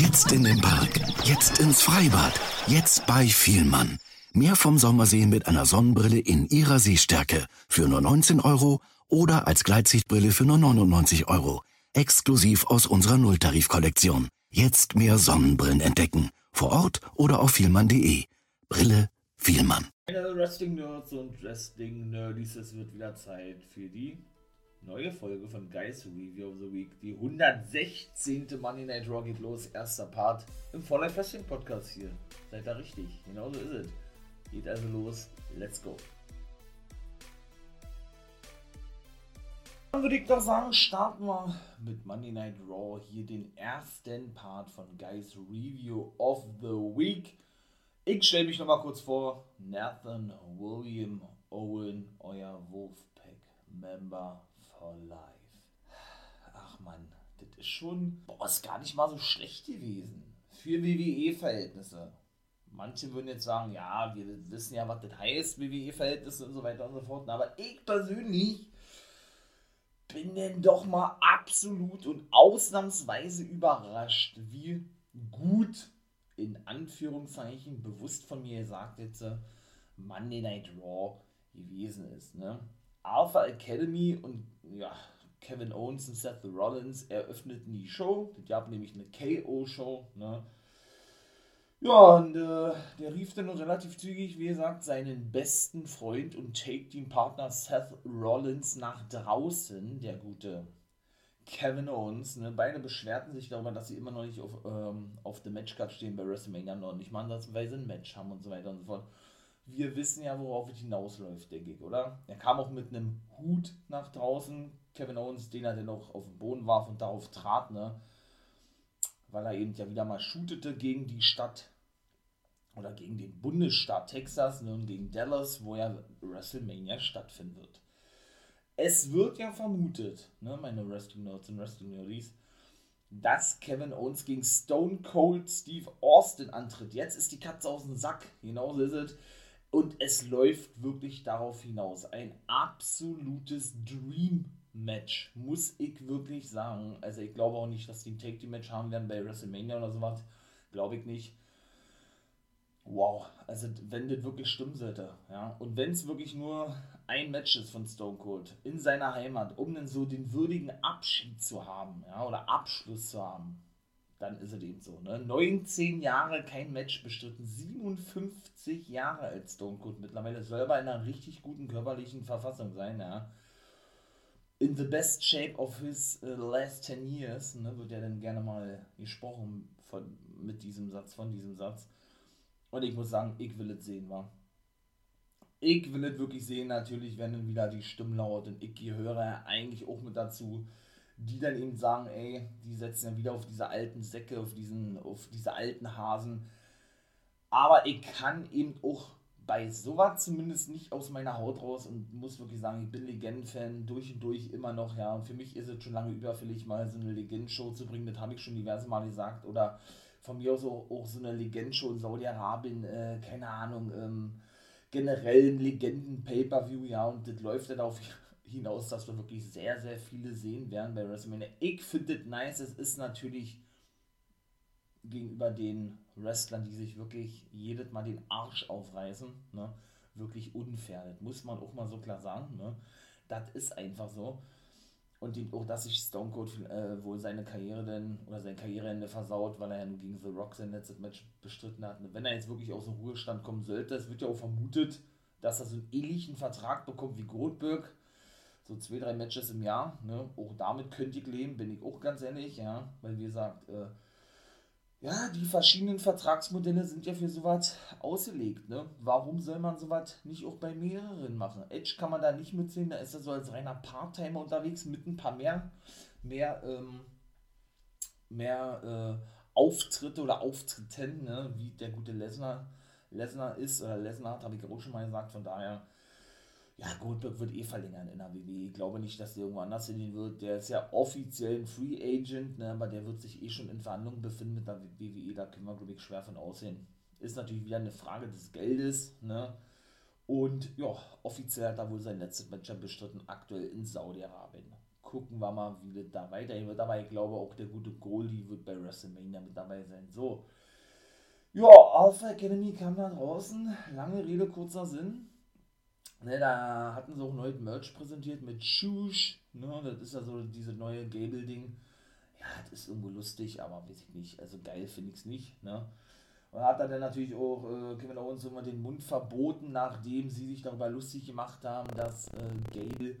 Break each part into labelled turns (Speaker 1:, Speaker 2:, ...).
Speaker 1: Jetzt in den Park, jetzt ins Freibad, jetzt bei Vielmann. Mehr vom Sommersee mit einer Sonnenbrille in ihrer Sehstärke für nur 19 Euro oder als Gleitsichtbrille für nur 99 Euro. Exklusiv aus unserer Nulltarifkollektion. Jetzt mehr Sonnenbrillen entdecken. Vor Ort oder auf vielmann.de. Brille Vielmann.
Speaker 2: Meine Wrestling-Nerds und Wrestling-Nerdies, es wird wieder Zeit für die neue Folge von Guys Review of the Week. Die 116. Money Night Raw geht los. Erster Part im For Life Wrestling Podcast hier. Seid da richtig. Genauso ist es. Geht also los. Let's go. Dann würde ich doch sagen, starten wir mit Monday Night Raw hier den ersten Part von Guys Review of the Week. Ich stelle mich nochmal kurz vor. Nathan William Owen, euer Wolfpack-Member for Life. Ach man, das ist schon, boah, ist gar nicht mal so schlecht gewesen. Für WWE-Verhältnisse. Manche würden jetzt sagen, ja, wir wissen ja, was das heißt, WWE-Verhältnisse und so weiter und so fort. Aber ich persönlich bin denn doch mal absolut und ausnahmsweise überrascht, wie gut, in Anführungszeichen, bewusst von mir gesagt jetzt, Monday Night Raw gewesen ist. Ne? Alpha Academy und ja, Kevin Owens und Seth Rollins eröffneten die Show. Die haben nämlich eine KO-Show. Ne? Ja, und äh, der rief dann relativ zügig, wie gesagt, seinen besten Freund und Take-Team-Partner Seth Rollins nach draußen, der gute Kevin Owens. Ne? Beide beschwerten sich darüber, dass sie immer noch nicht auf, ähm, auf der Matchcard stehen bei WrestleMania noch nicht mal ansatzweise ein Match haben und so weiter und so fort. Wir wissen ja, worauf es hinausläuft, denke ich, oder? Er kam auch mit einem Hut nach draußen, Kevin Owens, den er dann noch auf den Boden warf und darauf trat, ne? weil er eben ja wieder mal shootete gegen die Stadt oder gegen den Bundesstaat Texas ne, und gegen Dallas, wo ja WrestleMania stattfinden wird. Es wird ja vermutet, ne, meine Wrestling Nerds und Wrestling Nerdies, dass Kevin Owens gegen Stone Cold Steve Austin antritt. Jetzt ist die Katze aus dem Sack, genauso ist es. Und es läuft wirklich darauf hinaus. Ein absolutes Dream Match, muss ich wirklich sagen. Also ich glaube auch nicht, dass die ein Take-Team-Match haben werden bei WrestleMania oder sowas. Glaube ich nicht. Wow, also wenn das wirklich stimmen sollte, ja, und wenn es wirklich nur ein Match ist von Stone Cold in seiner Heimat, um dann so den würdigen Abschied zu haben, ja, oder Abschluss zu haben, dann ist es eben so, ne? 19 Jahre kein Match bestritten, 57 Jahre als Stone Cold mittlerweile, selber in einer richtig guten körperlichen Verfassung sein, ja in the best shape of his uh, last 10 years, ne, wird ja dann gerne mal gesprochen von, mit diesem Satz, von diesem Satz. Und ich muss sagen, ich will es sehen, wa? Ich will es wirklich sehen, natürlich, wenn dann wieder die Stimmen laut und ich höre eigentlich auch mit dazu, die dann eben sagen, ey, die setzen ja wieder auf diese alten Säcke, auf diesen, auf diese alten Hasen. Aber ich kann eben auch bei sowas zumindest nicht aus meiner Haut raus und muss wirklich sagen, ich bin Legenden-Fan durch und durch immer noch, ja. Und für mich ist es schon lange überfällig, mal so eine Legenden-Show zu bringen, das habe ich schon diverse Mal gesagt. Oder von mir aus auch, auch so eine Legenden-Show in Saudi-Arabien, äh, keine Ahnung, ähm, generell ein Legenden-Pay-Per-View, ja. Und das läuft dann darauf hinaus, dass wir wirklich sehr, sehr viele sehen werden bei WrestleMania. Ich finde das nice, es ist natürlich gegenüber den Wrestlern, die sich wirklich jedes Mal den Arsch aufreißen, ne, wirklich unfair. Das muss man auch mal so klar sagen. Ne? Das ist einfach so. Und die, auch, dass sich Stone Cold äh, wohl seine Karriere denn oder sein Karriereende versaut, weil er gegen The Rock sein letztes Match bestritten hat. Wenn er jetzt wirklich aus dem Ruhestand kommen sollte, es wird ja auch vermutet, dass er so einen ähnlichen Vertrag bekommt wie Goldberg. So zwei, drei Matches im Jahr. Ne? Auch damit könnte ich leben, bin ich auch ganz ehrlich, ja. Weil wie gesagt, äh, ja, die verschiedenen Vertragsmodelle sind ja für sowas ausgelegt. Ne? Warum soll man sowas nicht auch bei mehreren machen? Edge kann man da nicht mitsehen, da ist er so als reiner Part-Timer unterwegs mit ein paar mehr, mehr, ähm, mehr äh, Auftritte oder Auftritten, ne? wie der gute Lesnar, Lesnar ist, oder Lesnar hat, habe ich auch schon mal gesagt, von daher ja, Goldberg wird eh verlängern in der WWE. Ich glaube nicht, dass der irgendwo anders hingehen wird. Der ist ja offiziell ein Free Agent, ne, aber der wird sich eh schon in Verhandlungen befinden mit der WWE. Da können wir, glaube ich, schwer von aussehen. Ist natürlich wieder eine Frage des Geldes. Ne? Und ja, offiziell hat er wohl sein letztes Match bestritten, aktuell in Saudi-Arabien. gucken wir mal, wie das da weitergehen wird. Aber ich glaube, auch der gute Goldie wird bei WrestleMania mit dabei sein. So. Ja, Alpha Academy kam da draußen. Lange Rede, kurzer Sinn. Ne, da hatten sie auch neu Merch präsentiert mit Shush. Ne, das ist ja so diese neue Gable-Ding. Ja, das ist irgendwo lustig, aber weiß ich nicht. Also geil finde ich es nicht. Ne? Und hat dann natürlich auch äh, Kevin Owens immer den Mund verboten, nachdem sie sich darüber lustig gemacht haben, dass äh, Gable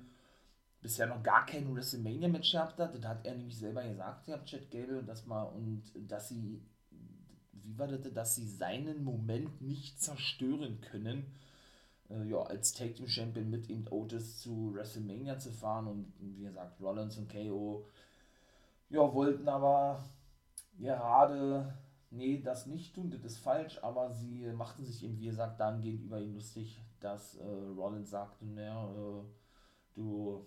Speaker 2: bisher noch gar kein WrestleMania-Match gehabt hat. Das hat er nämlich selber gesagt, ja, Chad Gable, dass mal und dass sie, wie war das, dass sie seinen Moment nicht zerstören können, äh, ja, als Tag Team Champion mit ihm Otis zu WrestleMania zu fahren und wie gesagt, Rollins und KO, ja, wollten aber gerade, nee, das nicht tun, das ist falsch, aber sie machten sich eben, wie gesagt, dann gegenüber ihm lustig, dass äh, Rollins sagte, naja, äh, du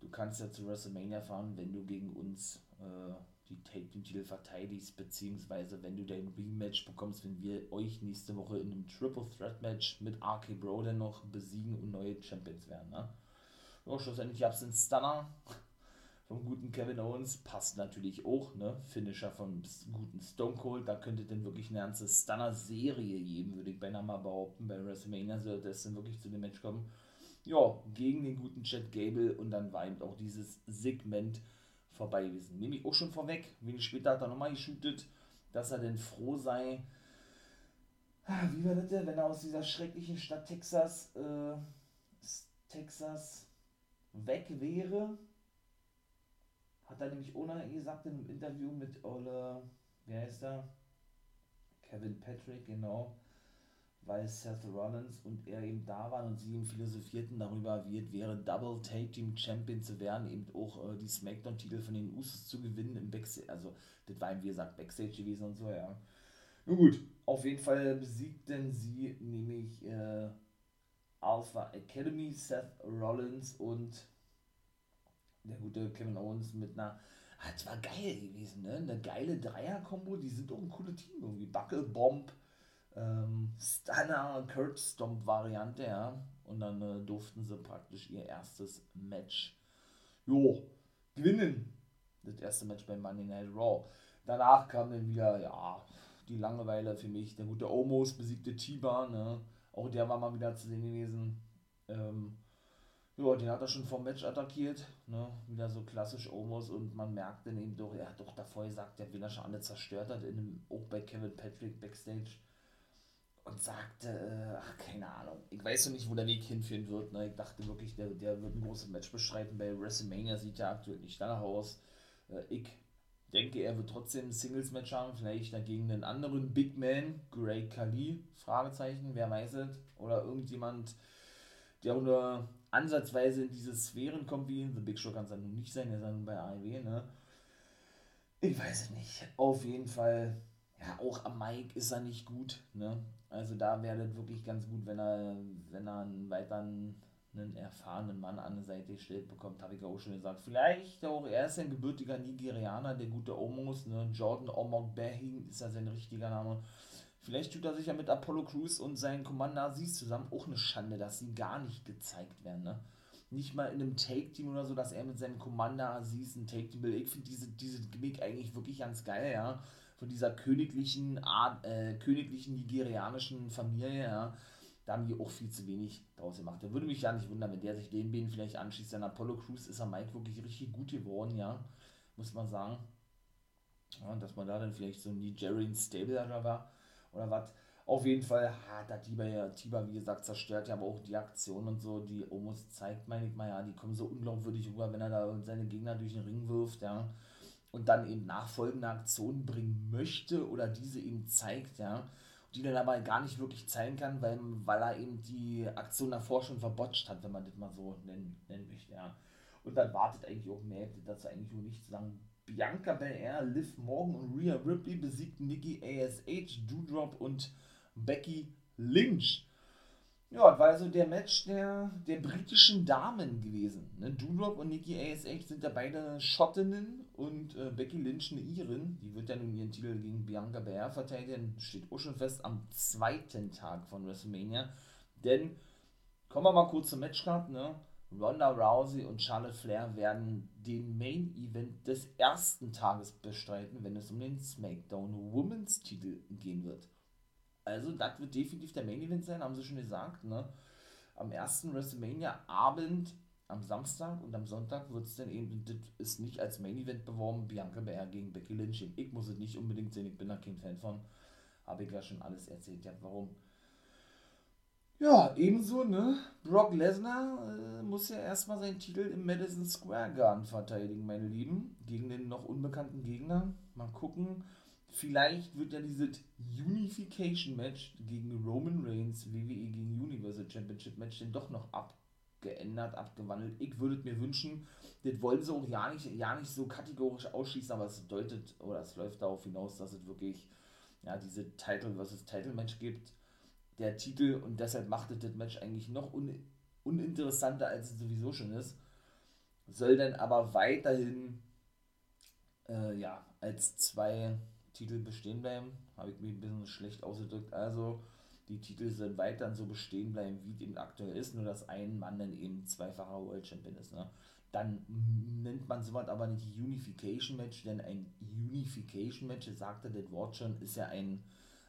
Speaker 2: du kannst ja zu WrestleMania fahren, wenn du gegen uns äh, die Titel verteidigst, beziehungsweise wenn du dein Rematch bekommst, wenn wir euch nächste Woche in einem Triple Threat Match mit RK Bro dann noch besiegen und neue Champions werden. Ne? Ja, schlussendlich gab es einen Stunner vom guten Kevin Owens, passt natürlich auch, ne? Finisher vom guten Stone Cold, da könnte denn wirklich eine ganze Stunner-Serie geben, würde ich beinahe mal behaupten, bei WrestleMania sollte es dann wirklich zu dem Match kommen ja, gegen den guten Chad Gable und dann war eben auch dieses Segment vorbei gewesen. Nehme ich auch schon vorweg, wenig später hat er nochmal geshootet, dass er denn froh sei, ah, wie war das denn, wenn er aus dieser schrecklichen Stadt Texas, äh, Texas weg wäre, hat er nämlich ohne gesagt im Interview mit Ole, wie heißt er? Kevin Patrick, genau, weil Seth Rollins und er eben da waren und sie eben philosophierten darüber, wie es wäre, Double Tag Team Champion zu werden, eben auch äh, die Smackdown-Titel von den Usos zu gewinnen im Backstage. Also, das war eben, wie gesagt, Backstage gewesen und so, ja. Nun gut, auf jeden Fall besiegten sie nämlich äh, Alpha Academy, Seth Rollins und der gute Kevin Owens mit einer. Ah, das war geil gewesen, ne? Eine geile Dreier-Kombo, die sind auch ein cooles Team irgendwie. Buckle Bomb ähm, Stunner Kurt Stomp Variante, ja. Und dann äh, durften sie praktisch ihr erstes Match, jo, gewinnen. Das erste Match bei Monday Night Raw. Danach kam dann wieder, ja, die Langeweile für mich. Der gute Omos besiegte Tiba, ne. Auch der war mal wieder zu sehen gewesen. Ähm, ja, den hat er schon vom Match attackiert, ne? Wieder so klassisch Omos und man merkt dann eben doch, er hat doch davor gesagt, der will er schon alle zerstört hat, in einem, auch bei Kevin Patrick Backstage und sagte, äh, ach, keine Ahnung, ich weiß noch nicht, wo der Weg hinführen wird. Ne? Ich dachte wirklich, der, der wird ein großes Match bestreiten. Bei WrestleMania sieht ja aktuell nicht danach aus. Äh, ich denke, er wird trotzdem ein Singles-Match haben, vielleicht dagegen einen anderen Big Man, Greg Khali, Fragezeichen, wer weiß es. Oder irgendjemand, der nur ansatzweise in diese Sphären kommt wie ihn. The Big Show kann es dann nun nicht sein, der ist dann bei AEW, ne? Ich weiß es nicht. Auf jeden Fall, ja, auch am Mike ist er nicht gut, ne? Also da wäre es wirklich ganz gut, wenn er, wenn er einen weiteren einen erfahrenen Mann an die Seite gestellt bekommt, habe ich auch schon gesagt. Vielleicht auch, er ist ein gebürtiger Nigerianer, der gute Omos, ne? Jordan Omogbehin ist ja sein richtiger Name. Vielleicht tut er sich ja mit Apollo Crews und seinen Commander Aziz zusammen auch eine Schande, dass sie gar nicht gezeigt werden, ne? Nicht mal in einem Take-Team oder so, dass er mit seinem Commander Aziz ein Take-Team will. Ich finde diese, diese Gimmick eigentlich wirklich ganz geil, ja von dieser königlichen Art, äh, königlichen nigerianischen Familie, ja, da haben die auch viel zu wenig draus gemacht. Da würde mich ja nicht wundern, wenn der sich den Beinen vielleicht anschließt. An Apollo Crews ist er Mike wirklich richtig gut geworden, ja, muss man sagen. Ja, dass man da dann vielleicht so ein Nigerian Stable oder war oder was. Auf jeden Fall hat der Tiber ja, Tiber, wie gesagt, zerstört ja aber auch die Aktion und so, die Omos zeigt, meine ich mal, ja, die kommen so unglaubwürdig rüber, wenn er da seine Gegner durch den Ring wirft, ja und dann eben nachfolgende Aktionen bringen möchte oder diese eben zeigt, ja, die dann aber gar nicht wirklich zeigen kann, weil, weil er eben die Aktion davor schon verbotscht hat, wenn man das mal so nennen, nennen möchte, ja. Und dann wartet eigentlich auch mehr, dazu eigentlich nur nichts zu sagen. Bianca Belair, Liv Morgan und Rhea Ripley besiegten Nikki ASH, Doudrop und Becky Lynch. Ja, war also der Match der, der britischen Damen gewesen. Ne? Doudrop und Nikki ASH sind ja beide Schottinnen und äh, Becky Lynch eine Irin. Die wird ja nun ihren Titel gegen Bianca Belair verteidigen. Steht auch schon fest am zweiten Tag von WrestleMania. Denn, kommen wir mal kurz zum Matchcard, ne? Ronda Rousey und Charlotte Flair werden den Main Event des ersten Tages bestreiten, wenn es um den SmackDown Women's Titel gehen wird. Also, das wird definitiv der Main Event sein, haben sie schon gesagt. Ne? Am ersten WrestleMania-Abend, am Samstag und am Sonntag wird es dann eben, das ist nicht als Main Event beworben, Bianca Belair gegen Becky Lynch. Ich muss es nicht unbedingt sehen, ich bin da kein Fan von. Habe ich ja schon alles erzählt, ja, warum. Ja, ebenso, ne? Brock Lesnar äh, muss ja erstmal seinen Titel im Madison Square Garden verteidigen, meine Lieben, gegen den noch unbekannten Gegner. Mal gucken. Vielleicht wird ja dieses Unification Match gegen Roman Reigns, WWE gegen Universal Championship Match, denn doch noch abgeändert, abgewandelt. Ich würde mir wünschen, das wollen sie auch ja nicht, ja nicht so kategorisch ausschließen, aber es deutet oder es läuft darauf hinaus, dass es wirklich ja, diese Title versus Title Match gibt der Titel und deshalb macht das Match eigentlich noch un uninteressanter, als es sowieso schon ist. Soll dann aber weiterhin äh, ja, als zwei Titel bestehen bleiben. Habe ich mich ein bisschen schlecht ausgedrückt. Also die Titel sollen weiterhin so bestehen bleiben, wie es eben aktuell ist, nur dass ein Mann dann eben zweifacher World Champion ist. Ne? Dann nennt man sowas aber nicht Unification Match, denn ein Unification Match, sagte das Wort schon, ist ja ein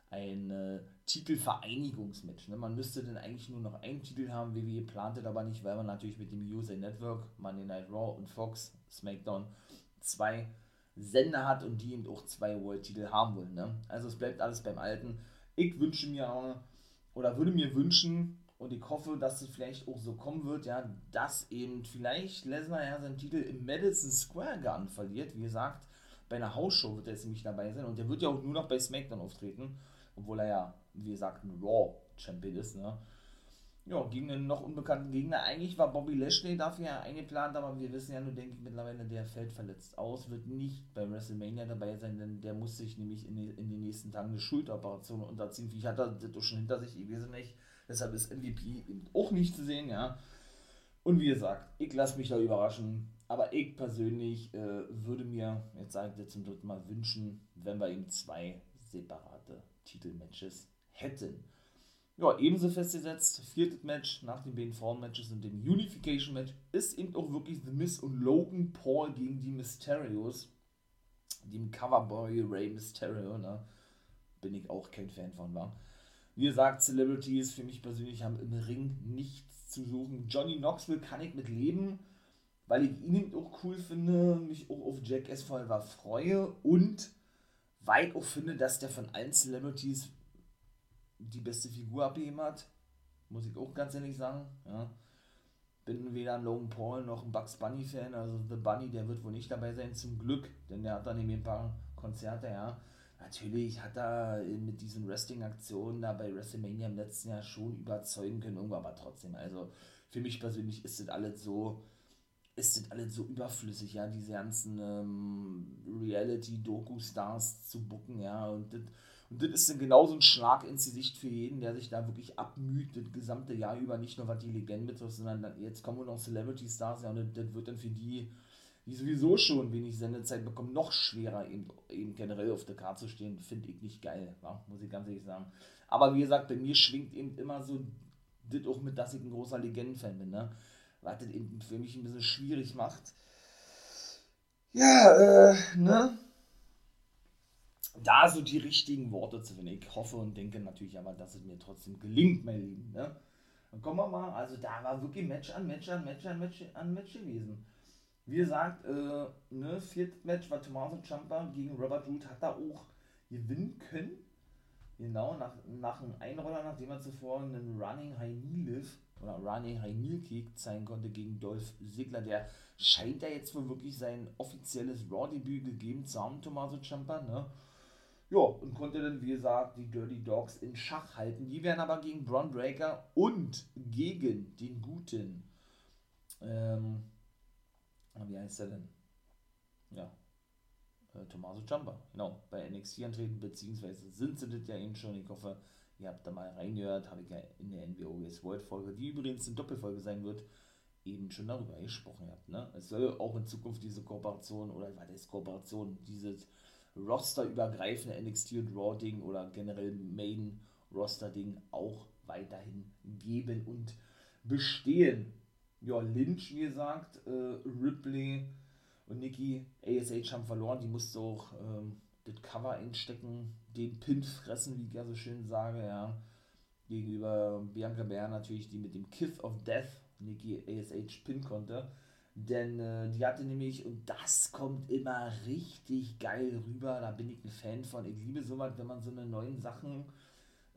Speaker 2: ein äh, Titelvereinigungsmatch. Ne? Man müsste dann eigentlich nur noch einen Titel haben, WWE plant das aber nicht, weil man natürlich mit dem USA Network, Monday Night Raw und Fox, SmackDown zwei Sender hat und die eben auch zwei World-Titel haben wollen. Ne? Also es bleibt alles beim Alten. Ich wünsche mir oder würde mir wünschen und ich hoffe, dass es vielleicht auch so kommen wird, ja, dass eben vielleicht Lesnar ja seinen Titel im Madison Square Garden verliert. Wie gesagt, bei einer Hausshow wird er jetzt nämlich dabei sein und der wird ja auch nur noch bei SmackDown auftreten obwohl er ja, wie gesagt, ein Raw-Champion ist, ne? Ja, gegen einen noch unbekannten Gegner. Eigentlich war Bobby Lashley dafür ja eingeplant, aber wir wissen ja nur, denke ich, mittlerweile, der fällt verletzt aus, wird nicht bei WrestleMania dabei sein, denn der muss sich nämlich in, die, in den nächsten Tagen eine Schulteroperation unterziehen. Wie hat er das doch schon hinter sich, ich weiß nicht. Deshalb ist MVP auch nicht zu sehen, ja. Und wie gesagt, ich lasse mich da überraschen. Aber ich persönlich äh, würde mir, jetzt sage ich das zum dritten Mal, wünschen, wenn wir ihm zwei separate Titelmatches hätten. Ja, ebenso festgesetzt, viertes Match nach den beiden Frauenmatches und dem Unification Match ist eben auch wirklich The Miss und Logan Paul gegen die Mysterios, dem Coverboy Ray Mysterio, ne? bin ich auch kein Fan von, war. Wie gesagt, Celebrities für mich persönlich haben im Ring nichts zu suchen. Johnny Knoxville kann ich mit leben, weil ich ihn auch cool finde, mich auch auf Jack S. Forever freue und weil ich auch finde, dass der von allen Celebrities die beste Figur abgegeben hat. Muss ich auch ganz ehrlich sagen. Ja. Bin weder ein Logan Paul noch ein Bugs Bunny Fan. Also The Bunny, der wird wohl nicht dabei sein, zum Glück. Denn der hat dann eben ein paar Konzerte, ja. Natürlich hat er mit diesen Wrestling-Aktionen da bei WrestleMania im letzten Jahr schon überzeugen können, irgendwo, aber trotzdem, also für mich persönlich ist das alles so, ist das alles so überflüssig, ja, diese ganzen ähm, Reality-Doku-Stars zu bucken, ja, und das, und das ist dann genauso ein Schlag ins Gesicht für jeden, der sich da wirklich abmüht, das gesamte Jahr über, nicht nur was die Legende betrifft, sondern dann, jetzt kommen noch Celebrity-Stars, ja, und das, das, wird dann für die, die sowieso schon wenig Sendezeit bekommen, noch schwerer, eben, eben generell auf der Karte zu stehen, finde ich nicht geil, ja, muss ich ganz ehrlich sagen. Aber wie gesagt, bei mir schwingt eben immer so das auch mit, dass ich ein großer Legenden-Fan bin, ne? was das eben für mich ein bisschen schwierig macht. Ja, äh, ne? Da so die richtigen Worte zu finden. Ich hoffe und denke natürlich aber, dass es mir trotzdem gelingt, mein Lieben, ne? Dann kommen wir mal, also da war wirklich Match an Match an Match an Match an Match gewesen. Wie gesagt, äh, ne, viertes Match war Tommaso Ciampa gegen Robert Root, hat da auch gewinnen können. Genau, nach, nach einem Einroller, nachdem er zuvor einen Running High Knee Lift oder Running High Knee Kick zeigen konnte gegen Dolph Ziggler. Der scheint ja jetzt wohl wirklich sein offizielles Raw-Debüt gegeben zu haben, Tommaso Ciampa, ne? Ja, und konnte dann, wie gesagt, die Dirty Dogs in Schach halten. Die werden aber gegen Braun Breaker und gegen den guten, ähm, wie heißt er denn? Ja, äh, Tommaso Ciampa, genau, bei NXT antreten, beziehungsweise sind sie das ja eben schon. Ich hoffe, ihr habt da mal reingehört, habe ich ja in der NWOS World Folge, die übrigens eine Doppelfolge sein wird, eben schon darüber gesprochen habt. Ne? Es soll auch in Zukunft diese Kooperation oder was ist Kooperation, dieses Roster-übergreifende NXT und Raw-Ding oder generell Main-Roster-Ding auch weiterhin geben und bestehen. ja, Lynch, wie gesagt, äh, Ripley und Nikki ASH haben verloren. Die musste auch ähm, das Cover einstecken, den Pin fressen, wie ich ja so schön sage, ja. Gegenüber Bianca Bär natürlich, die mit dem Kiss of Death Nikki ASH pin konnte. Denn äh, die hatte nämlich, und das kommt immer richtig geil rüber, da bin ich ein Fan von. Ich liebe sowas, wenn man so eine neuen Sachen,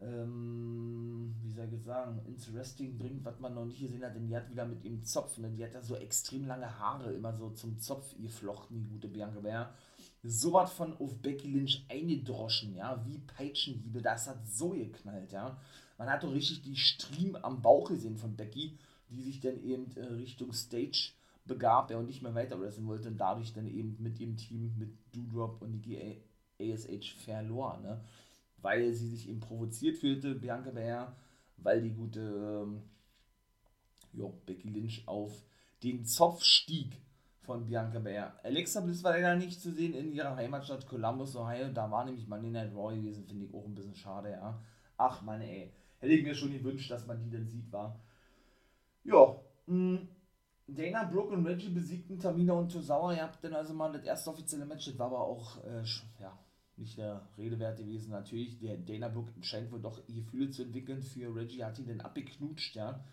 Speaker 2: ähm, wie soll ich sagen, ins Wrestling bringt, was man noch nicht gesehen hat. Denn die hat wieder mit ihrem Zopf, ne? die hat ja so extrem lange Haare, immer so zum Zopf geflochten, die gute Bianca Bär. Sowas von auf Becky Lynch eingedroschen, ja, wie Peitschenhiebe, das hat so geknallt, ja. Man hat doch richtig die Stream am Bauch gesehen von Becky, die sich dann eben äh, Richtung Stage begab, ja, und nicht mehr weiter wresteln wollte und dadurch dann eben mit ihrem Team, mit Doudrop und Nikki ASH verlor, ne? Weil sie sich eben provoziert fühlte, Bianca Bär, weil die gute ähm, jo, Becky Lynch auf den Zopf stieg von Bianca Bär. Alexa Bliss war leider nicht zu sehen in ihrer Heimatstadt Columbus, Ohio. Da war nämlich Monday Night Raw gewesen, finde ich auch ein bisschen schade, ja. Ach, meine ey. Hätte ich mir schon gewünscht, dass man die dann sieht, war. Ja, mh. Dana Brooke und Reggie besiegten Tamina und Tosawa. Ihr habt dann also mal das erste offizielle Match, das war aber auch, äh, ja, nicht der Rede wert gewesen. Natürlich, der Dana Brooke scheint wohl doch Gefühle zu entwickeln für Reggie, hat ihn dann abgeknutscht, ja.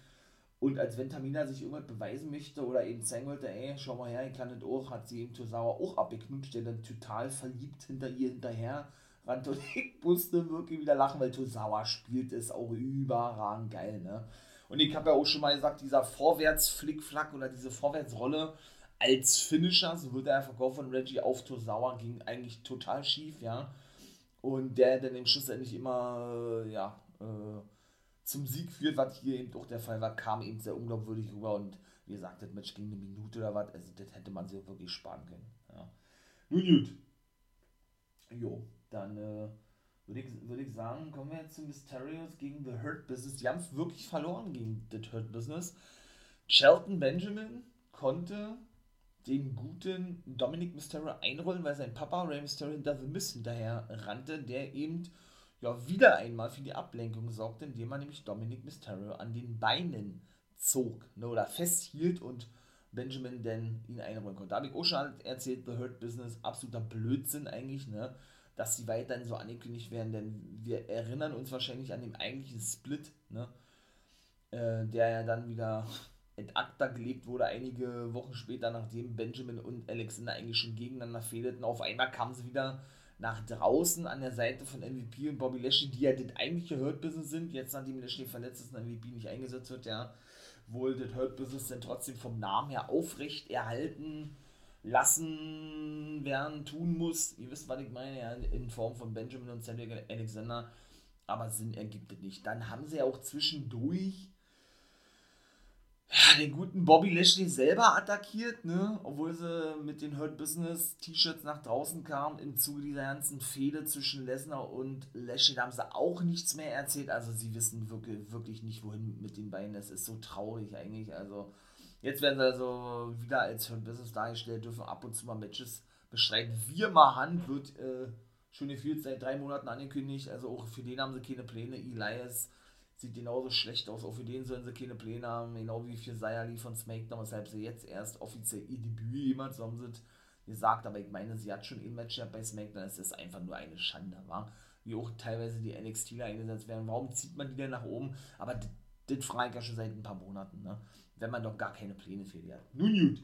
Speaker 2: Und als wenn Tamina sich irgendwas beweisen möchte oder eben zeigen wollte, ey, schau mal her, ich kann das auch, hat sie eben Tosawa auch abgeknutscht, der dann total verliebt hinter ihr hinterher rannte und ich musste wirklich wieder lachen, weil Tosawa spielt es auch überragend geil, ne. Und ich habe ja auch schon mal gesagt, dieser Vorwärts-Flickflack oder diese Vorwärtsrolle als Finisher, so wird der Verkauf von Reggie auf Tosawa, ging eigentlich total schief, ja. Und der dann im Schlussendlich immer, äh, ja, äh, zum Sieg führt, was hier eben auch der Fall war, kam eben sehr unglaubwürdig rüber und wie gesagt, das Match ging eine Minute oder was, also das hätte man sich wirklich sparen können. Ja. Nun gut. Jo, dann äh, würde ich, würd ich sagen, kommen wir jetzt zu Mysterios gegen The Hurt Business. Die haben wirklich verloren gegen The Hurt Business. Shelton Benjamin konnte den guten Dominic Mysterio einrollen, weil sein Papa Rey Mysterio hinter The Miz hinterher rannte, der eben ja wieder einmal für die Ablenkung sorgte, indem er nämlich Dominic Mysterio an den Beinen zog ne, oder festhielt und Benjamin dann ihn einrollen konnte. Da habe ich auch schon erzählt, The Hurt Business, absoluter Blödsinn eigentlich, ne? Dass sie weiterhin so angekündigt werden, denn wir erinnern uns wahrscheinlich an den eigentlichen Split, ne? Äh, der ja dann wieder in Akta gelegt wurde, einige Wochen später, nachdem Benjamin und Alexander eigentlich schon gegeneinander fehlten. Auf einmal kamen sie wieder nach draußen an der Seite von MVP und Bobby Lashley, die ja das eigentliche Hurt Business sind. Jetzt, nachdem Lashley verletzt ist und MVP nicht eingesetzt wird, ja, wohl das Hurt Business dann trotzdem vom Namen her aufrecht erhalten lassen werden, tun muss. Ihr wisst, was ich meine, ja, in Form von Benjamin und Cedric Alexander. Aber Sinn ergibt es nicht. Dann haben sie ja auch zwischendurch ja, den guten Bobby Lashley selber attackiert, ne? Obwohl sie mit den Hurt Business T-Shirts nach draußen kamen im Zuge dieser ganzen Fehde zwischen Lesnar und Lashley. Da haben sie auch nichts mehr erzählt. Also sie wissen wirklich, wirklich nicht, wohin mit den beiden. Das ist so traurig eigentlich. Also Jetzt werden sie also wieder als Hurt Business dargestellt, dürfen ab und zu mal Matches bestreiten. Wir Hand wird äh, schon gefühlt seit drei Monaten angekündigt. Also auch für den haben sie keine Pläne. Elias sieht genauso schlecht aus. Auch für den sollen sie keine Pläne haben. Genau wie für Sayali von SmackDown, weshalb sie jetzt erst offiziell ihr Debüt jemals haben sie gesagt. Aber ich meine, sie hat schon ein Match bei SmackDown. Es ist einfach nur eine Schande, war. Wie auch teilweise die NXTler eingesetzt werden. Warum zieht man die denn nach oben? Aber das frage ich ja schon seit ein paar Monaten. Ne? Wenn man doch gar keine Pläne für die hat. Nun gut.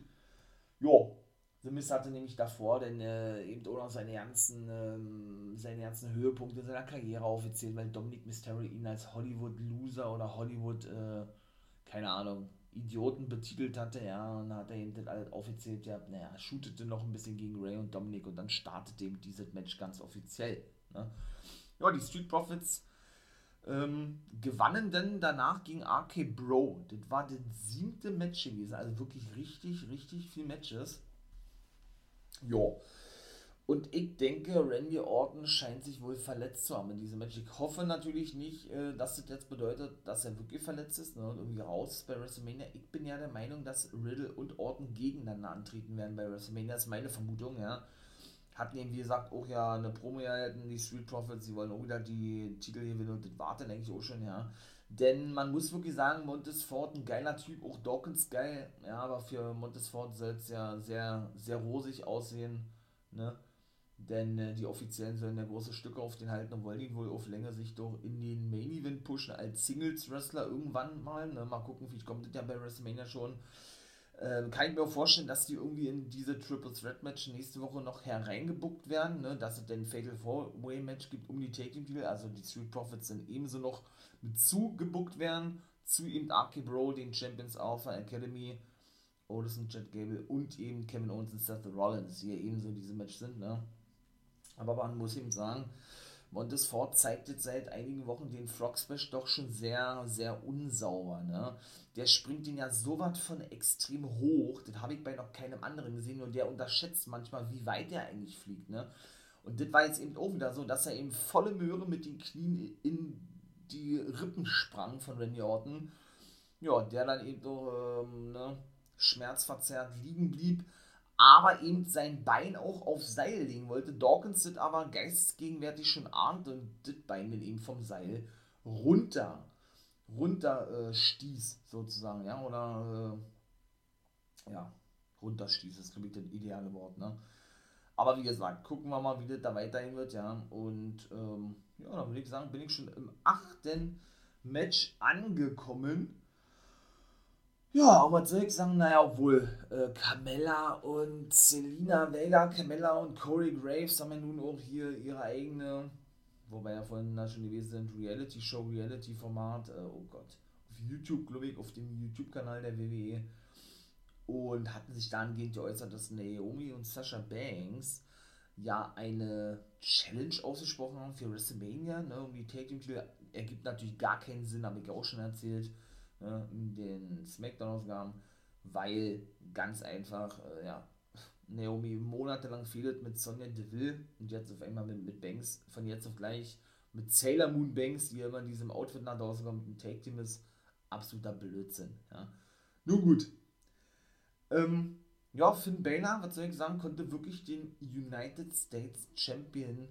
Speaker 2: Jo. The Miz hatte nämlich davor denn äh, eben auch noch seine ganzen, ähm, seine ganzen Höhepunkte seiner Karriere aufgezählt, weil Dominic Mysterio ihn als Hollywood-Loser oder Hollywood, äh, keine Ahnung, Idioten betitelt hatte, ja, und dann hat er eben das alles aufgezählt, ja, naja, shootete noch ein bisschen gegen Ray und Dominic und dann startete eben dieses Match ganz offiziell. Ne? Ja, die Street Profits ähm, gewannen dann danach gegen RK Bro. Das war das siebte Match gewesen. Also wirklich richtig, richtig viele Matches. Jo. Und ich denke, Randy Orton scheint sich wohl verletzt zu haben in diesem Match. Ich hoffe natürlich nicht, äh, dass das jetzt bedeutet, dass er wirklich verletzt ist ne, und irgendwie raus ist bei WrestleMania. Ich bin ja der Meinung, dass Riddle und Orton gegeneinander antreten werden bei WrestleMania. Das ist meine Vermutung, ja. Hatten eben, wie gesagt, auch ja eine Promo gehalten, die Street Profits, sie wollen auch wieder die Titel gewinnen und das warten eigentlich auch schon, ja. Denn man muss wirklich sagen, Montesfort ein geiler Typ, auch Dawkins geil, ja, aber für Montesfort soll es ja sehr, sehr rosig aussehen, ne? Denn äh, die Offiziellen sollen ja große Stücke auf den halten und wollen ihn wohl auf längere Sicht doch in den Main Event pushen als Singles-Wrestler irgendwann mal. Ne? Mal gucken, vielleicht kommt das ja bei WrestleMania schon. Ähm, kann ich mir auch vorstellen, dass die irgendwie in diese Triple Threat Match nächste Woche noch hereingebuckt werden, ne? dass es den Fatal Four Way Match gibt um die Taking Titel, also die Street Profits dann ebenso noch mit zugebuckt werden, zu eben Arky Bro, den Champions Alpha Academy, Otis und Jet Gable und eben Kevin Owens und Seth Rollins, die ja ebenso diese Match sind, ne? Aber man muss eben sagen, Montesfort zeigt jetzt seit einigen Wochen den Frog Splash doch schon sehr, sehr unsauber. Ne? Der springt ihn ja so weit von extrem hoch. Das habe ich bei noch keinem anderen gesehen. Und der unterschätzt manchmal, wie weit er eigentlich fliegt. Ne? Und das war jetzt eben auch wieder so, dass er eben volle Möhre mit den Knien in die Rippen sprang von Randy Orton. Ja, der dann eben so ähm, ne, schmerzverzerrt liegen blieb aber eben sein Bein auch auf Seil legen wollte. Dawkins das aber geistesgegenwärtig schon ahnt und das Bein dann eben vom Seil runter, runter äh, stieß, sozusagen, ja, oder äh, ja, runter stieß, ist glaube ich das ideale Wort, ne? Aber wie gesagt, gucken wir mal, wie das da weiterhin wird, ja. Und ähm, ja, dann würde ich sagen, bin ich schon im achten Match angekommen. Ja, aber was soll ich sagen? Naja, obwohl äh, Carmella und Selina Vega, Carmella und Corey Graves haben ja nun auch hier ihre eigene, wobei ja vorhin da schon gewesen sind, Reality-Show, Reality-Format, äh, oh Gott, auf YouTube, glaube ich, auf dem YouTube-Kanal der WWE und hatten sich dahingehend geäußert, dass Naomi und Sasha Banks ja eine Challenge ausgesprochen haben für WrestleMania, ne, um die Take-Team-Titel, ergibt natürlich gar keinen Sinn, habe ich auch schon erzählt, ne, in den Smackdown-Ausgaben, weil ganz einfach, äh, ja, Naomi monatelang fehlt mit Sonja Deville und jetzt auf einmal mit, mit Banks, von jetzt auf gleich mit Sailor Moon Banks, die immer in diesem Outfit nach draußen kommt, ein Take-Team ist, absoluter Blödsinn. Ja. Nun gut. Ähm, ja, Finn Balor, was soll ich sagen, konnte wirklich den United States Champion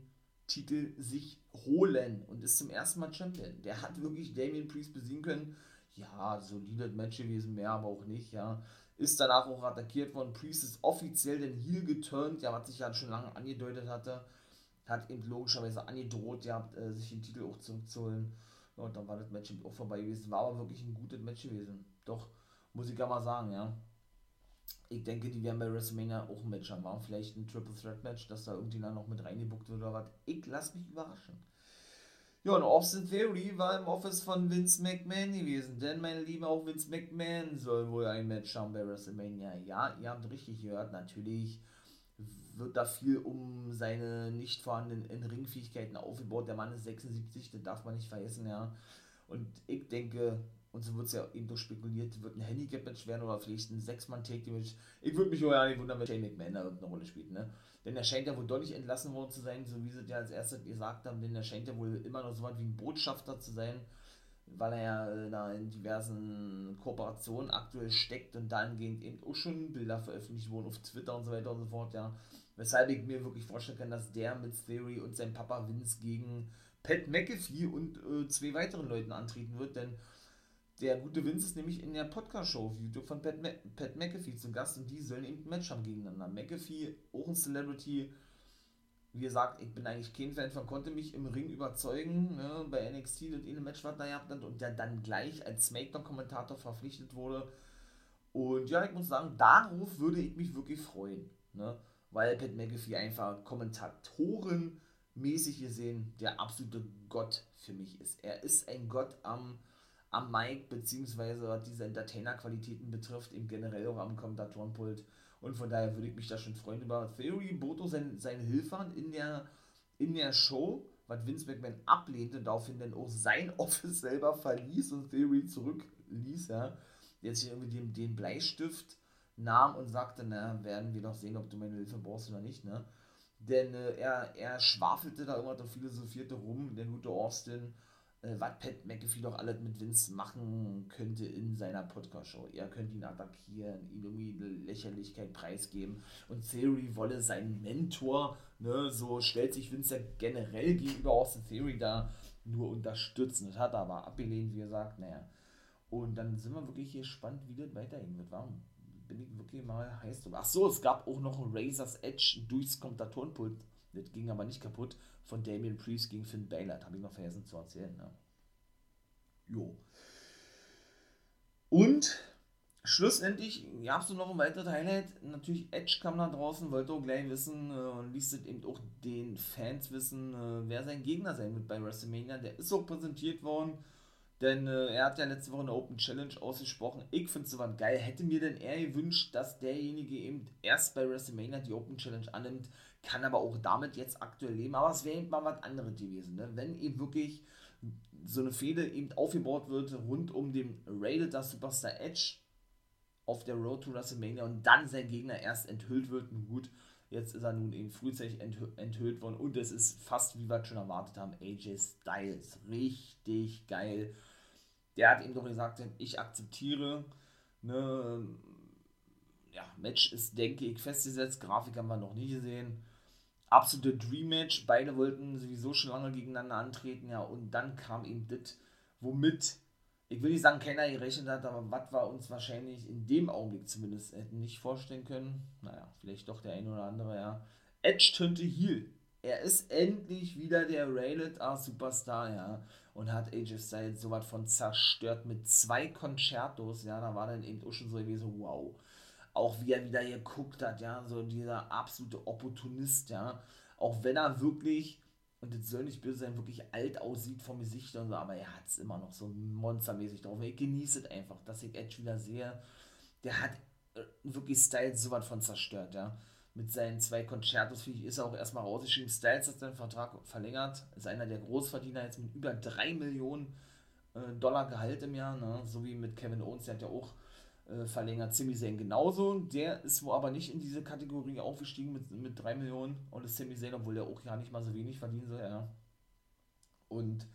Speaker 2: Titel sich holen und ist zum ersten Mal Champion. Der hat wirklich Damien Priest besiegen können ja, solides Match gewesen, mehr aber auch nicht, ja. Ist danach auch attackiert worden. Priest ist offiziell den Heel geturnt, ja, was sich ja schon lange angedeutet hatte. Hat eben logischerweise angedroht, ja, äh, sich den Titel auch zurückzuholen. Ja, und dann war das Match auch vorbei gewesen. War aber wirklich ein gutes Match gewesen. Doch, muss ich ja mal sagen, ja. Ich denke, die werden bei WrestleMania auch ein Match haben. War vielleicht ein Triple Threat Match, dass da irgendjemand noch mit reingebuckt wird oder was. Ich lasse mich überraschen. Ja, und Austin Theory war im Office von Vince McMahon gewesen, denn meine Liebe, auch Vince McMahon soll wohl ein Match haben bei WrestleMania. Ja, ihr habt richtig gehört, natürlich wird da viel um seine nicht vorhandenen Ringfähigkeiten aufgebaut. Der Mann ist 76, das darf man nicht vergessen, ja. Und ich denke, und so wird es ja eben doch spekuliert, wird ein Handicap-Match werden oder vielleicht ein Sechs-Mann-Take-Match. Ich würde mich auch nicht wundern, wenn Shane McMahon da irgendeine Rolle spielt, ne? Denn er scheint ja wohl deutlich entlassen worden zu sein, so wie sie ja als erstes gesagt haben, denn er scheint ja wohl immer noch so was wie ein Botschafter zu sein, weil er ja äh, da in diversen Kooperationen aktuell steckt und dahingehend eben auch schon Bilder veröffentlicht wurden auf Twitter und so weiter und so fort, ja. Weshalb ich mir wirklich vorstellen kann, dass der mit Theory und sein Papa Vince gegen Pat McAfee und äh, zwei weiteren Leuten antreten wird, denn der gute Vince ist nämlich in der Podcast-Show auf YouTube von Pat, Ma Pat McAfee zu Gast und die sollen eben ein Match haben gegeneinander. McAfee, auch ein Celebrity, wie gesagt, ich bin eigentlich kein Fan von, konnte mich im Ring überzeugen, ne, bei NXT und in einem Match, was da gehabt hat und der dann gleich als Smackdown-Kommentator verpflichtet wurde. Und ja, ich muss sagen, darauf würde ich mich wirklich freuen, ne, weil Pat McAfee einfach kommentatorenmäßig gesehen der absolute Gott für mich ist. Er ist ein Gott am am Mic, beziehungsweise was diese Entertainer-Qualitäten betrifft, eben generell auch am Kommentatorenpult. Und von daher würde ich mich da schon freuen über Theory, Boto sein, seine Hilfe in der, in der Show, was Vince McMahon ablehnte, daraufhin dann auch sein Office selber verließ und Theory zurückließ, ja. Der sich irgendwie den, den Bleistift nahm und sagte, na, werden wir doch sehen, ob du meine Hilfe brauchst oder nicht, ne. Denn äh, er, er schwafelte da immer und philosophierte rum, der gute Austin, äh, was Pat McAfee doch alles mit Vince machen könnte in seiner Podcast-Show. Er könnte ihn attackieren, ihm irgendwie Lächerlichkeit preisgeben und Theory wolle seinen Mentor, ne, so stellt sich Vince ja generell gegenüber Austin Theory da nur unterstützen. Das hat er aber abgelehnt, wie gesagt, naja. Und dann sind wir wirklich hier gespannt, wie das weitergehen wird. Warum? Bin ich wirklich mal heiß drüber. Ach so, es gab auch noch ein Razor's Edge durchs Kommentatorenpult. Das ging aber nicht kaputt von Damien Priest gegen Finn Balor. Habe ich noch vergessen zu erzählen. Ne? Jo. Und schlussendlich gab es noch ein weiteres Highlight. Natürlich Edge kam da draußen, wollte auch gleich wissen äh, und ließ es eben auch den Fans wissen, äh, wer sein Gegner sein wird bei WrestleMania. Der ist auch präsentiert worden. Denn äh, er hat ja letzte Woche eine Open Challenge ausgesprochen. Ich finde es sowas geil. Hätte mir denn eher gewünscht, dass derjenige eben erst bei WrestleMania die Open Challenge annimmt, kann aber auch damit jetzt aktuell leben. Aber es wäre eben mal was anderes gewesen. Ne? Wenn eben wirklich so eine Fehde eben aufgebaut wird rund um den Rated Superstar Edge auf der Road to WrestleMania und dann sein Gegner erst enthüllt wird. Und gut, jetzt ist er nun eben frühzeitig enthüllt worden und es ist fast wie wir schon erwartet haben, AJ Styles. Richtig geil der hat ihm doch gesagt, ich akzeptiere, ne, ja, Match ist, denke ich, festgesetzt, Grafik haben wir noch nie gesehen. Absolute Dream Match, beide wollten sowieso schon lange gegeneinander antreten, ja, und dann kam eben das, womit, ich will nicht sagen, keiner gerechnet hat, aber was wir uns wahrscheinlich in dem Augenblick zumindest hätten nicht vorstellen können, naja, vielleicht doch der ein oder andere, ja, Edge turnte Heel. Er ist endlich wieder der Rated R Superstar, ja und hat AJ Styles so was von zerstört mit zwei Concertos, ja, da war dann eben auch schon so gewesen, wow. Auch wie er wieder geguckt hat, ja, so dieser absolute Opportunist, ja, auch wenn er wirklich, und das soll nicht böse sein, wirklich alt aussieht vom Gesicht und so, aber er hat es immer noch so monstermäßig drauf. Ich genieße es einfach, dass ich Edge wieder sehe. Der hat äh, wirklich Styles so was von zerstört, ja mit seinen zwei Concertos, finde ich, ist er auch erstmal rausgeschrieben. Styles hat seinen Vertrag verlängert, ist einer der Großverdiener jetzt mit über 3 Millionen äh, Dollar Gehalt im Jahr, ne? so wie mit Kevin Owens, der hat ja auch äh, verlängert, Sami Zayn genauso. Der ist wo aber nicht in diese Kategorie aufgestiegen mit, mit 3 Millionen und ist Sami Zayn, obwohl der auch ja nicht mal so wenig verdienen soll, ja. Und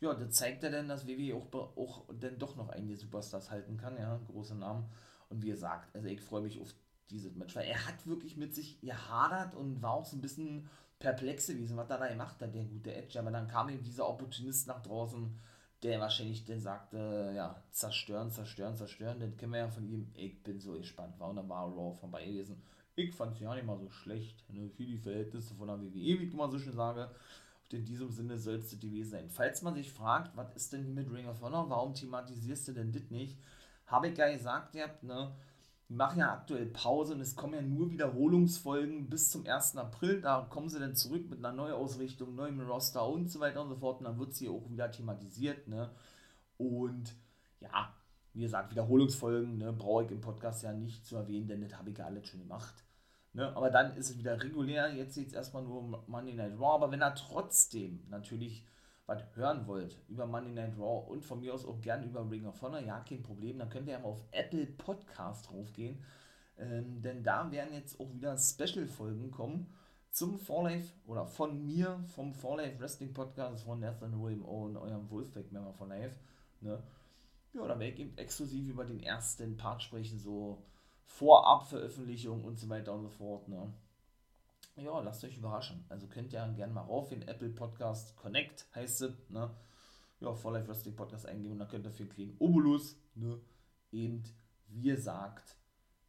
Speaker 2: ja, das zeigt er dann, dass WWE auch, auch dann doch noch einige Superstars halten kann, ja, große Namen. Und wie gesagt, also ich freue mich auf dieses Match, weil er hat wirklich mit sich gehadert und war auch so ein bisschen perplex gewesen, was er da gemacht hat, der gute Edge. Aber dann kam eben dieser Opportunist nach draußen, der wahrscheinlich dann sagte, ja, zerstören, zerstören, zerstören. Den kennen wir ja von ihm. Ich bin so gespannt. War und dann war Raw vorbei gewesen. Ich fand es ja nicht mal so schlecht. Ne, für die Verhältnisse von der WWE, wie ich immer so schön sage. Und in diesem Sinne soll es gewesen sein. Falls man sich fragt, was ist denn mit Ring of Honor? Warum thematisierst du denn das nicht? Habe ich ja gesagt, ihr habt, ne? Die machen ja aktuell Pause und es kommen ja nur Wiederholungsfolgen bis zum 1. April. Da kommen sie dann zurück mit einer Neuausrichtung, neuem Roster und so weiter und so fort. Und dann wird sie auch wieder thematisiert. Ne? Und ja, wie gesagt, Wiederholungsfolgen ne, brauche ich im Podcast ja nicht zu erwähnen, denn das habe ich ja alles schon gemacht. Ne? Aber dann ist es wieder regulär. Jetzt geht es erstmal nur um Monday Night Raw. Aber wenn er trotzdem natürlich was hören wollt über Monday Night Raw und von mir aus auch gerne über Ring of Honor, ja, kein Problem, dann könnt ihr ja mal auf Apple Podcast draufgehen. Ähm, denn da werden jetzt auch wieder Special-Folgen kommen zum Fall Life oder von mir, vom Fall Life Wrestling Podcast von Nathan William und eurem Wolfpack-Member von Life. Ne? Ja, da werde ich eben exklusiv über den ersten Part sprechen, so Vorab-Veröffentlichung und so weiter und so fort. Ne? Ja, lasst euch überraschen. Also könnt ihr gerne mal rauf in Apple Podcast Connect heißt es, ne? Ja, For Life Wrestling Podcast eingeben und dann könnt ihr für einen Obolus, ne? Eben, wie ihr sagt,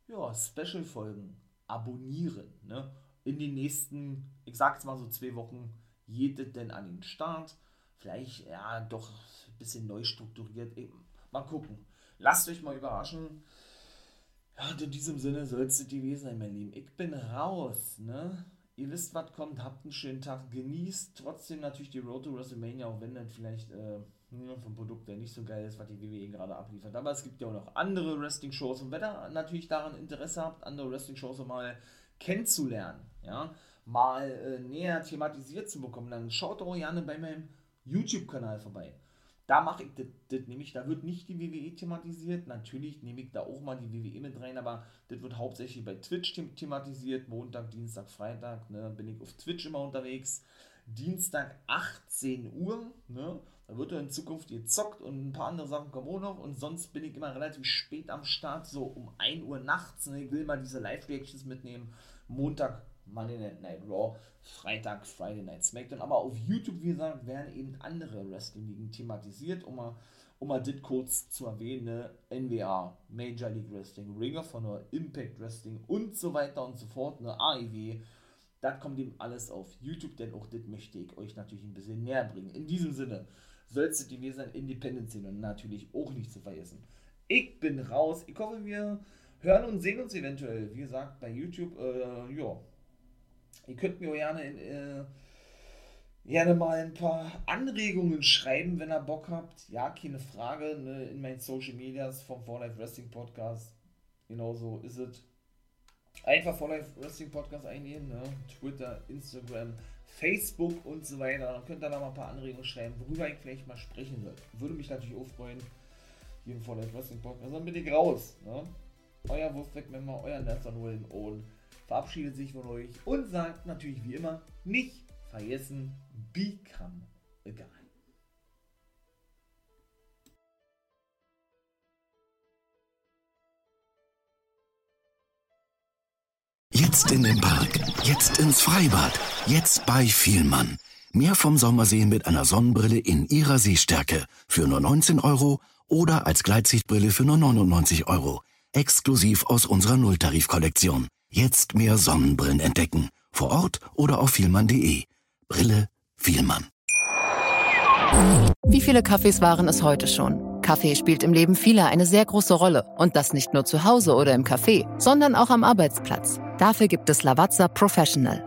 Speaker 2: ja, Special-Folgen abonnieren, ne? In den nächsten, ich sag's mal so zwei Wochen, jedet denn an den Start. Vielleicht, ja, doch ein bisschen neu strukturiert. Eben. Mal gucken. Lasst euch mal überraschen. Ja, und in diesem Sinne soll es gewesen sein, mein Lieben. Ich bin raus, ne? Ihr wisst, was kommt, habt einen schönen Tag, genießt trotzdem natürlich die Road to WrestleMania, auch wenn dann vielleicht äh, vom Produkt der nicht so geil ist, was die WWE gerade abliefert. Aber es gibt ja auch noch andere Wrestling-Shows und wenn ihr natürlich daran Interesse habt, andere Wrestling-Shows mal kennenzulernen, ja, mal äh, näher thematisiert zu bekommen, dann schaut doch gerne bei meinem YouTube-Kanal vorbei. Da mache ich das, das nämlich, da wird nicht die WWE thematisiert. Natürlich nehme ich da auch mal die WWE mit rein, aber das wird hauptsächlich bei Twitch thematisiert. Montag, Dienstag, Freitag, ne, bin ich auf Twitch immer unterwegs. Dienstag 18 Uhr. Ne? Da wird er in Zukunft gezockt und ein paar andere Sachen kommen auch noch. Und sonst bin ich immer relativ spät am Start, so um 1 Uhr nachts. Ne? Ich will mal diese Live-Reactions mitnehmen. Montag Monday Night Raw, Freitag Friday Night SmackDown. Aber auf YouTube, wie gesagt, werden eben andere Wrestling-Ligen thematisiert, um mal, um mal das kurz zu erwähnen. Ne? NWA, Major League Wrestling, Ring of Honor, Impact Wrestling und so weiter und so fort. Ne? AEW. Das kommt eben alles auf YouTube, denn auch das möchte ich euch natürlich ein bisschen näher bringen. In diesem Sinne soll es die sein Independent sehen und natürlich auch nicht zu vergessen. Ich bin raus. Ich hoffe, wir hören und sehen uns eventuell, wie gesagt, bei YouTube. Äh, ja, Ihr könnt mir gerne, in, äh, gerne mal ein paar Anregungen schreiben, wenn ihr Bock habt. Ja, keine Frage, ne, in meinen Social Medias vom For Life Wrestling Podcast. Genauso ist es. Einfach For Life Wrestling Podcast eingehen, ne? Twitter, Instagram, Facebook und so weiter. Dann könnt ihr da mal ein paar Anregungen schreiben, worüber ich vielleicht mal sprechen soll. Würde mich natürlich auch freuen, hier im For Life Wrestling Podcast. Dann bin ich raus. Ne? Euer Wurfwegmember, euer Nelson Willen und verabschiedet sich von euch und sagt natürlich wie immer, nicht vergessen, become a guy.
Speaker 1: Jetzt in den Park, jetzt ins Freibad, jetzt bei Vielmann. Mehr vom Sommersehen mit einer Sonnenbrille in ihrer Sehstärke für nur 19 Euro oder als Gleitsichtbrille für nur 99 Euro. Exklusiv aus unserer Nulltarifkollektion. Jetzt mehr Sonnenbrillen entdecken. Vor Ort oder auf vielmann.de. Brille Vielmann.
Speaker 3: Wie viele Kaffees waren es heute schon? Kaffee spielt im Leben vieler eine sehr große Rolle. Und das nicht nur zu Hause oder im Café, sondern auch am Arbeitsplatz. Dafür gibt es Lavazza Professional.